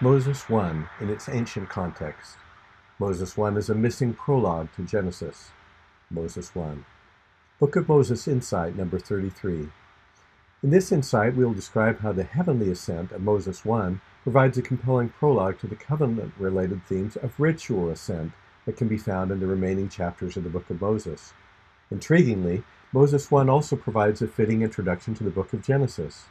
Moses 1 in its ancient context. Moses 1 is a missing prologue to Genesis. Moses 1. Book of Moses Insight number 33. In this insight, we will describe how the heavenly ascent of Moses 1 provides a compelling prologue to the covenant related themes of ritual ascent that can be found in the remaining chapters of the book of Moses. Intriguingly, Moses 1 also provides a fitting introduction to the book of Genesis.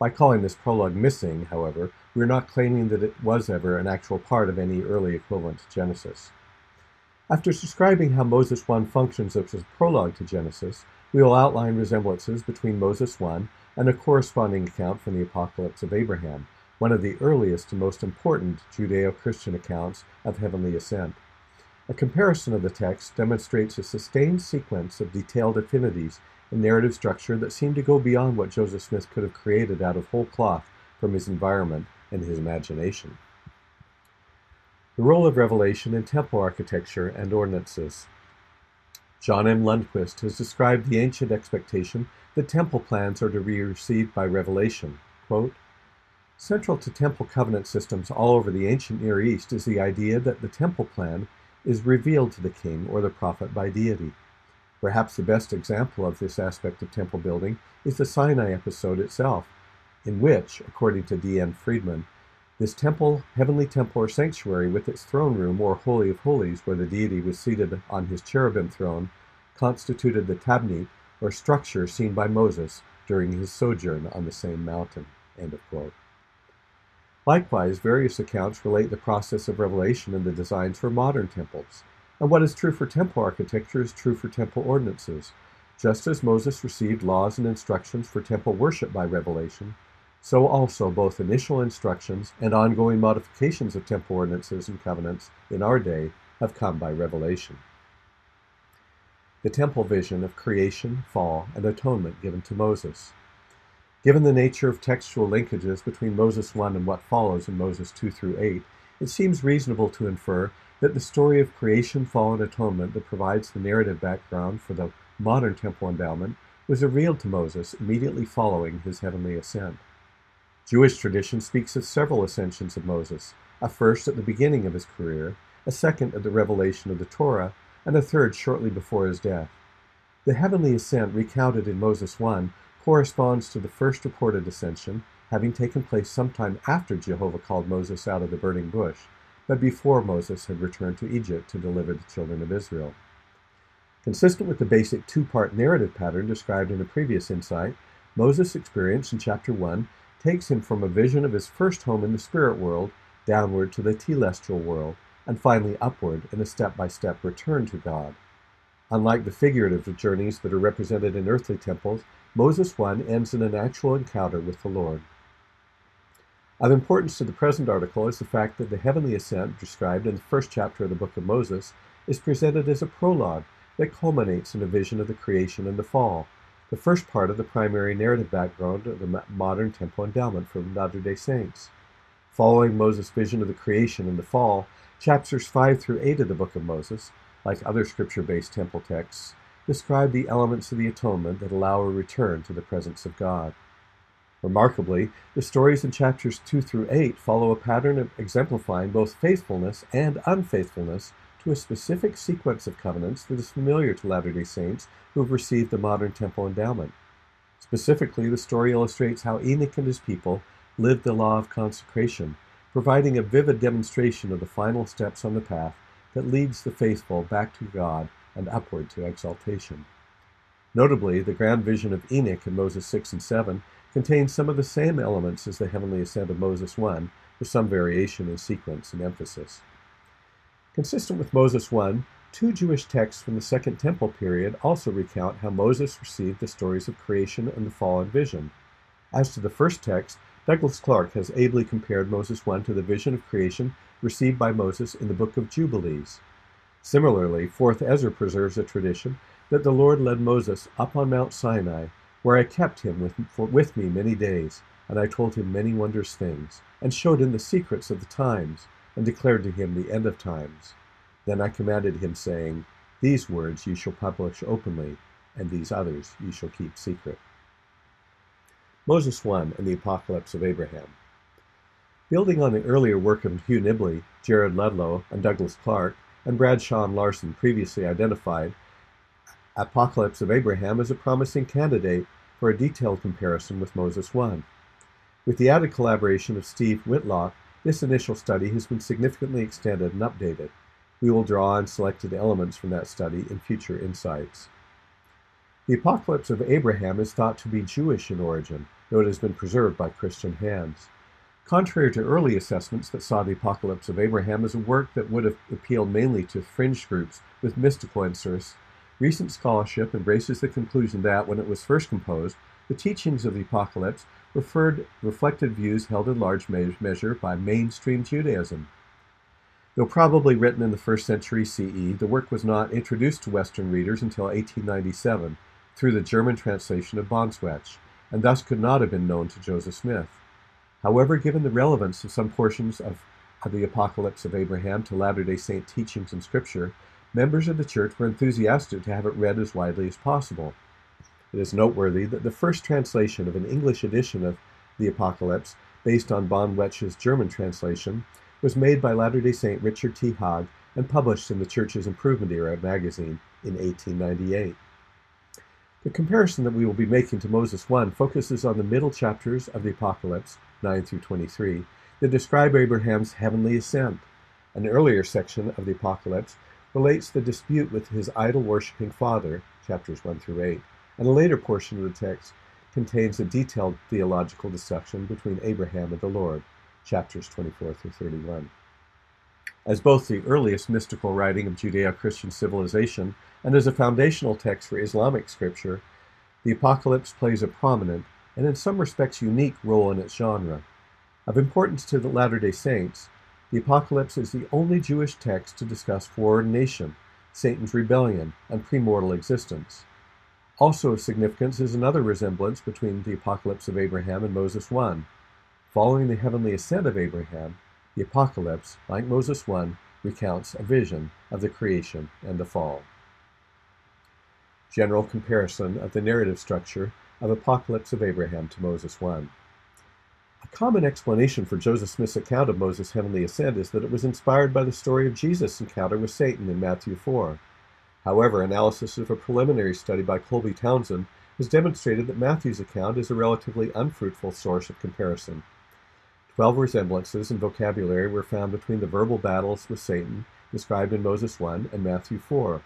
By calling this prologue missing, however, we are not claiming that it was ever an actual part of any early equivalent to Genesis. After describing how Moses 1 functions as a prologue to Genesis, we will outline resemblances between Moses 1 and a corresponding account from the Apocalypse of Abraham, one of the earliest and most important Judeo Christian accounts of heavenly ascent. A comparison of the text demonstrates a sustained sequence of detailed affinities a narrative structure that seem to go beyond what Joseph Smith could have created out of whole cloth from his environment and his imagination. The role of revelation in temple architecture and ordinances. John M. Lundquist has described the ancient expectation that temple plans are to be received by revelation. Quote, Central to temple covenant systems all over the ancient Near East is the idea that the temple plan is revealed to the king or the prophet by deity. Perhaps the best example of this aspect of temple building is the Sinai episode itself, in which, according to D. N. Freedman, this temple, heavenly temple or sanctuary with its throne room or holy of holies where the deity was seated on his cherubim throne, constituted the tabnit or structure seen by Moses during his sojourn on the same mountain. Likewise, various accounts relate the process of revelation in the designs for modern temples. And what is true for temple architecture is true for temple ordinances. Just as Moses received laws and instructions for temple worship by revelation, so also both initial instructions and ongoing modifications of temple ordinances and covenants in our day have come by revelation. The temple vision of creation, fall, and atonement given to Moses. Given the nature of textual linkages between Moses 1 and what follows in Moses 2 through 8, it seems reasonable to infer that the story of creation, fall, and atonement that provides the narrative background for the modern temple endowment was revealed to Moses immediately following his heavenly ascent. Jewish tradition speaks of several ascensions of Moses, a first at the beginning of his career, a second at the revelation of the Torah, and a third shortly before his death. The heavenly ascent recounted in Moses 1 corresponds to the first reported ascension, having taken place sometime after Jehovah called Moses out of the burning bush, but before Moses had returned to Egypt to deliver the children of Israel. Consistent with the basic two part narrative pattern described in a previous insight, Moses' experience in chapter 1 takes him from a vision of his first home in the spirit world downward to the telestial world, and finally upward in a step by step return to God. Unlike the figurative journeys that are represented in earthly temples, Moses 1 ends in an actual encounter with the Lord. Of importance to the present article is the fact that the heavenly ascent described in the first chapter of the book of Moses is presented as a prologue that culminates in a vision of the creation and the fall, the first part of the primary narrative background of the modern temple endowment for Latter day Saints. Following Moses' vision of the creation and the fall, chapters 5 through 8 of the book of Moses, like other scripture based temple texts, describe the elements of the atonement that allow a return to the presence of God. Remarkably, the stories in chapters 2 through 8 follow a pattern of exemplifying both faithfulness and unfaithfulness to a specific sequence of covenants that is familiar to Latter day Saints who have received the modern temple endowment. Specifically, the story illustrates how Enoch and his people lived the law of consecration, providing a vivid demonstration of the final steps on the path that leads the faithful back to God and upward to exaltation. Notably, the grand vision of Enoch in Moses 6 and 7 contains some of the same elements as the heavenly ascent of Moses 1, with some variation in sequence and emphasis. Consistent with Moses 1, two Jewish texts from the Second Temple period also recount how Moses received the stories of creation and the fall vision. As to the first text, Douglas Clark has ably compared Moses 1 to the vision of creation received by Moses in the book of Jubilees. Similarly, Fourth Ezra preserves a tradition that the Lord led Moses up on Mount Sinai where I kept him with, for, with me many days, and I told him many wondrous things, and showed him the secrets of the times, and declared to him the end of times. Then I commanded him, saying, These words ye shall publish openly, and these others ye shall keep secret. Moses 1 and the Apocalypse of Abraham. Building on the earlier work of Hugh Nibley, Jared Ludlow, and Douglas Clark, and Bradshaw and Larsen previously identified, Apocalypse of Abraham is a promising candidate for a detailed comparison with Moses 1. With the added collaboration of Steve Whitlock, this initial study has been significantly extended and updated. We will draw on selected elements from that study in future insights. The Apocalypse of Abraham is thought to be Jewish in origin, though it has been preserved by Christian hands. Contrary to early assessments that saw the Apocalypse of Abraham as a work that would have appealed mainly to fringe groups with mystical interests, recent scholarship embraces the conclusion that, when it was first composed, the teachings of the Apocalypse referred, reflected views held in large measure by mainstream Judaism. Though probably written in the first century CE, the work was not introduced to Western readers until 1897 through the German translation of Bonwetsch, and thus could not have been known to Joseph Smith. However, given the relevance of some portions of, the Apocalypse of Abraham to Latter day Saint teachings and Scripture, members of the church were enthusiastic to have it read as widely as possible. It is noteworthy that the first translation of an English edition of the Apocalypse, based on Bonwetsch's German translation, was made by Latter day Saint Richard T. Haag and published in the Church's Improvement Era magazine in 1898. The comparison that we will be making to Moses 1 focuses on the middle chapters of the Apocalypse, 9 through 23, that describe Abraham's heavenly ascent. An earlier section of the Apocalypse relates the dispute with his idol worshipping father, chapters 1 through 8, and a later portion of the text contains a detailed theological discussion between Abraham and the Lord, chapters 24 through 31. As both the earliest mystical writing of Judeo Christian civilization and as a foundational text for Islamic scripture, the Apocalypse plays a prominent and in some respects unique role in its genre. Of importance to the Latter day Saints, the Apocalypse is the only Jewish text to discuss foreordination, Satan's rebellion, and premortal existence. Also of significance is another resemblance between the Apocalypse of Abraham and Moses 1. Following the heavenly ascent of Abraham, the Apocalypse, like Moses 1, recounts a vision of the creation and the fall. General comparison of the narrative structure of Apocalypse of Abraham to Moses 1. A common explanation for Joseph Smith's account of Moses' heavenly ascent is that it was inspired by the story of Jesus' encounter with Satan in Matthew 4. However, analysis of a preliminary study by Colby Townsend has demonstrated that Matthew's account is a relatively unfruitful source of comparison. Twelve resemblances in vocabulary were found between the verbal battles with Satan described in Moses 1 and Matthew 4,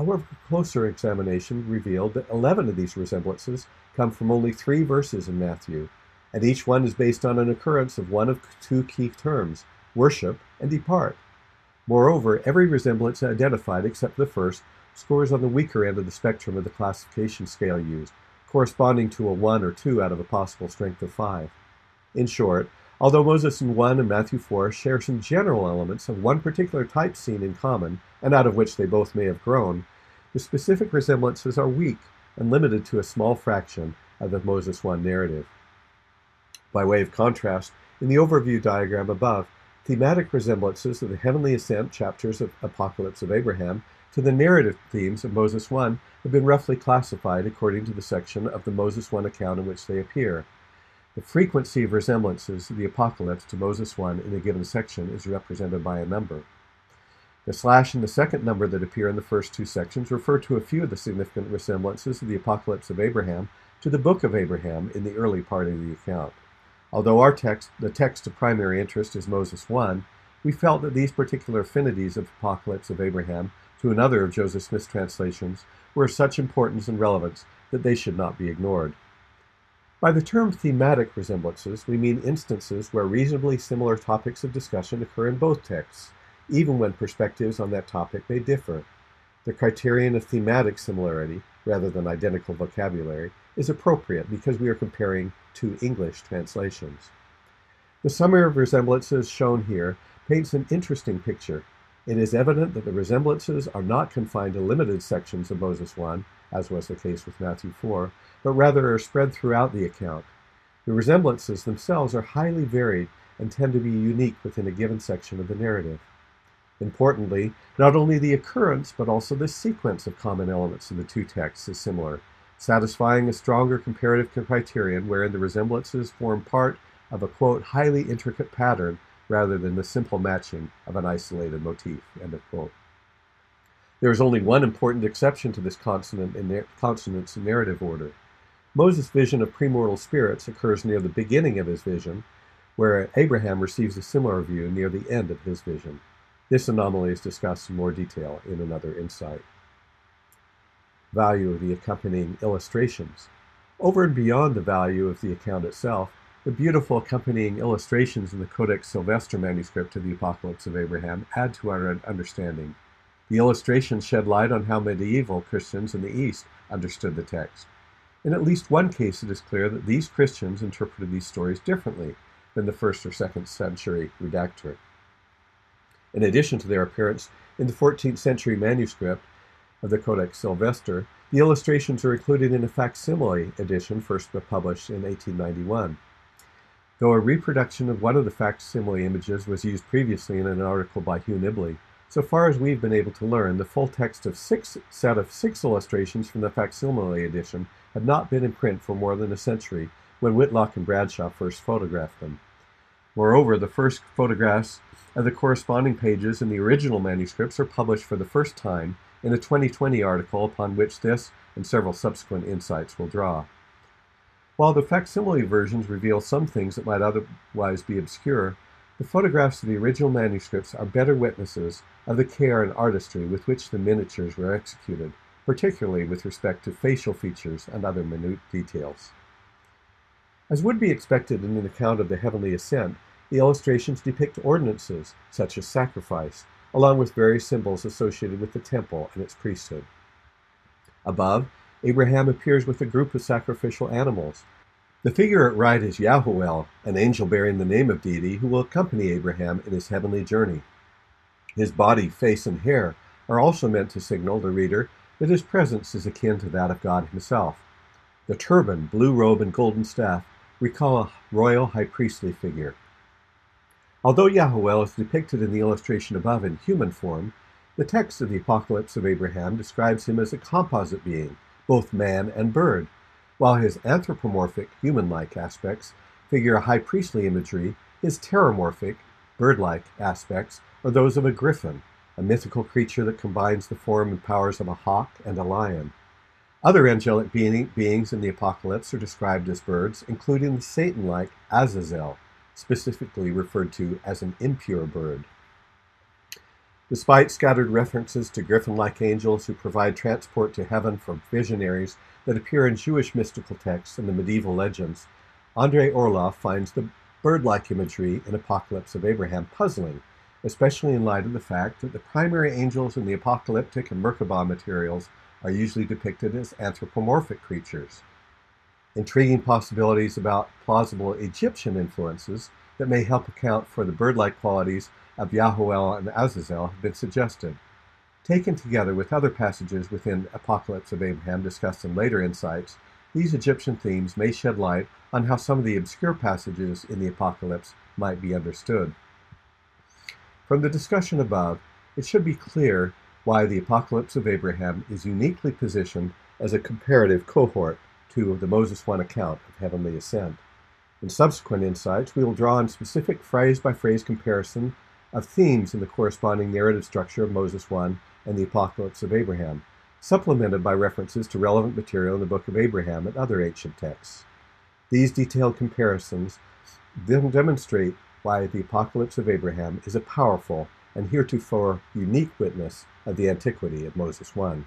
However, closer examination revealed that 11 of these resemblances come from only three verses in Matthew, and each one is based on an occurrence of one of two key terms worship and depart. Moreover, every resemblance identified except the first scores on the weaker end of the spectrum of the classification scale used, corresponding to a 1 or 2 out of a possible strength of 5. In short, Although Moses in 1 and Matthew 4 share some general elements of one particular type scene in common, and out of which they both may have grown, the specific resemblances are weak and limited to a small fraction of the Moses 1 narrative. By way of contrast, in the overview diagram above, thematic resemblances of the heavenly ascent chapters of Apocalypse of Abraham to the narrative themes of Moses 1 have been roughly classified according to the section of the Moses 1 account in which they appear. The frequency of resemblances of the Apocalypse to Moses 1 in a given section is represented by a number. The slash and the second number that appear in the first two sections refer to a few of the significant resemblances of the Apocalypse of Abraham to the Book of Abraham in the early part of the account. Although our text, the text of primary interest is Moses 1, we felt that these particular affinities of Apocalypse of Abraham to another of Joseph Smith's translations were of such importance and relevance that they should not be ignored. By the term thematic resemblances, we mean instances where reasonably similar topics of discussion occur in both texts, even when perspectives on that topic may differ. The criterion of thematic similarity, rather than identical vocabulary, is appropriate because we are comparing two English translations. The summary of resemblances shown here paints an interesting picture. It is evident that the resemblances are not confined to limited sections of Moses 1, as was the case with Matthew 4, but rather are spread throughout the account. The resemblances themselves are highly varied and tend to be unique within a given section of the narrative. Importantly, not only the occurrence, but also the sequence of common elements in the two texts is similar, satisfying a stronger comparative criterion wherein the resemblances form part of a quote, highly intricate pattern rather than the simple matching of an isolated motif. There is only one important exception to this consonant in consonance in narrative order. Moses' vision of premortal spirits occurs near the beginning of his vision, where Abraham receives a similar view near the end of his vision. This anomaly is discussed in more detail in another insight. Value of the accompanying illustrations. Over and beyond the value of the account itself, the beautiful accompanying illustrations in the Codex Silvestre manuscript of the Apocalypse of Abraham add to our understanding. The illustrations shed light on how medieval Christians in the East understood the text. In at least one case, it is clear that these Christians interpreted these stories differently than the first or second century redactor. In addition to their appearance in the 14th century manuscript of the Codex Silvestre, the illustrations are included in a facsimile edition first published in 1891. Though a reproduction of one of the facsimile images was used previously in an article by Hugh Nibley, so far as we've been able to learn, the full text of six set of six illustrations from the facsimile edition had not been in print for more than a century when Whitlock and Bradshaw first photographed them. Moreover, the first photographs of the corresponding pages in the original manuscripts are published for the first time in a 2020 article upon which this and several subsequent insights will draw. While the facsimile versions reveal some things that might otherwise be obscure, the photographs of the original manuscripts are better witnesses of the care and artistry with which the miniatures were executed, particularly with respect to facial features and other minute details. As would be expected in an account of the heavenly ascent, the illustrations depict ordinances, such as sacrifice, along with various symbols associated with the temple and its priesthood. Above, Abraham appears with a group of sacrificial animals, the figure at right is Yahoel, an angel bearing the name of deity who will accompany Abraham in his heavenly journey. His body, face, and hair are also meant to signal the reader that his presence is akin to that of God himself. The turban, blue robe, and golden staff recall a royal high priestly figure. Although Yahoel is depicted in the illustration above in human form, the text of the Apocalypse of Abraham describes him as a composite being, both man and bird, while his anthropomorphic, human-like aspects figure a high priestly imagery, his theriomorphic, bird-like aspects are those of a griffin, a mythical creature that combines the form and powers of a hawk and a lion. Other angelic being, beings in the apocalypse are described as birds, including the Satan-like Azazel, specifically referred to as an impure bird. Despite scattered references to griffin-like angels who provide transport to heaven for visionaries that appear in Jewish mystical texts and the medieval legends, Andrei Orlov finds the bird-like imagery in Apocalypse of Abraham puzzling, especially in light of the fact that the primary angels in the apocalyptic and Merkabah materials are usually depicted as anthropomorphic creatures. Intriguing possibilities about plausible Egyptian influences that may help account for the bird-like qualities of Yahoel and Azazel have been suggested. Taken together with other passages within Apocalypse of Abraham discussed in later insights, these Egyptian themes may shed light on how some of the obscure passages in the Apocalypse might be understood. From the discussion above, it should be clear why the Apocalypse of Abraham is uniquely positioned as a comparative cohort to the Moses 1 account of heavenly ascent. In subsequent insights, we will draw on specific phrase by phrase comparison of themes in the corresponding narrative structure of Moses 1 and the Apocalypse of Abraham, supplemented by references to relevant material in the Book of Abraham and other ancient texts. These detailed comparisons then demonstrate why the Apocalypse of Abraham is a powerful and heretofore unique witness of the antiquity of Moses 1.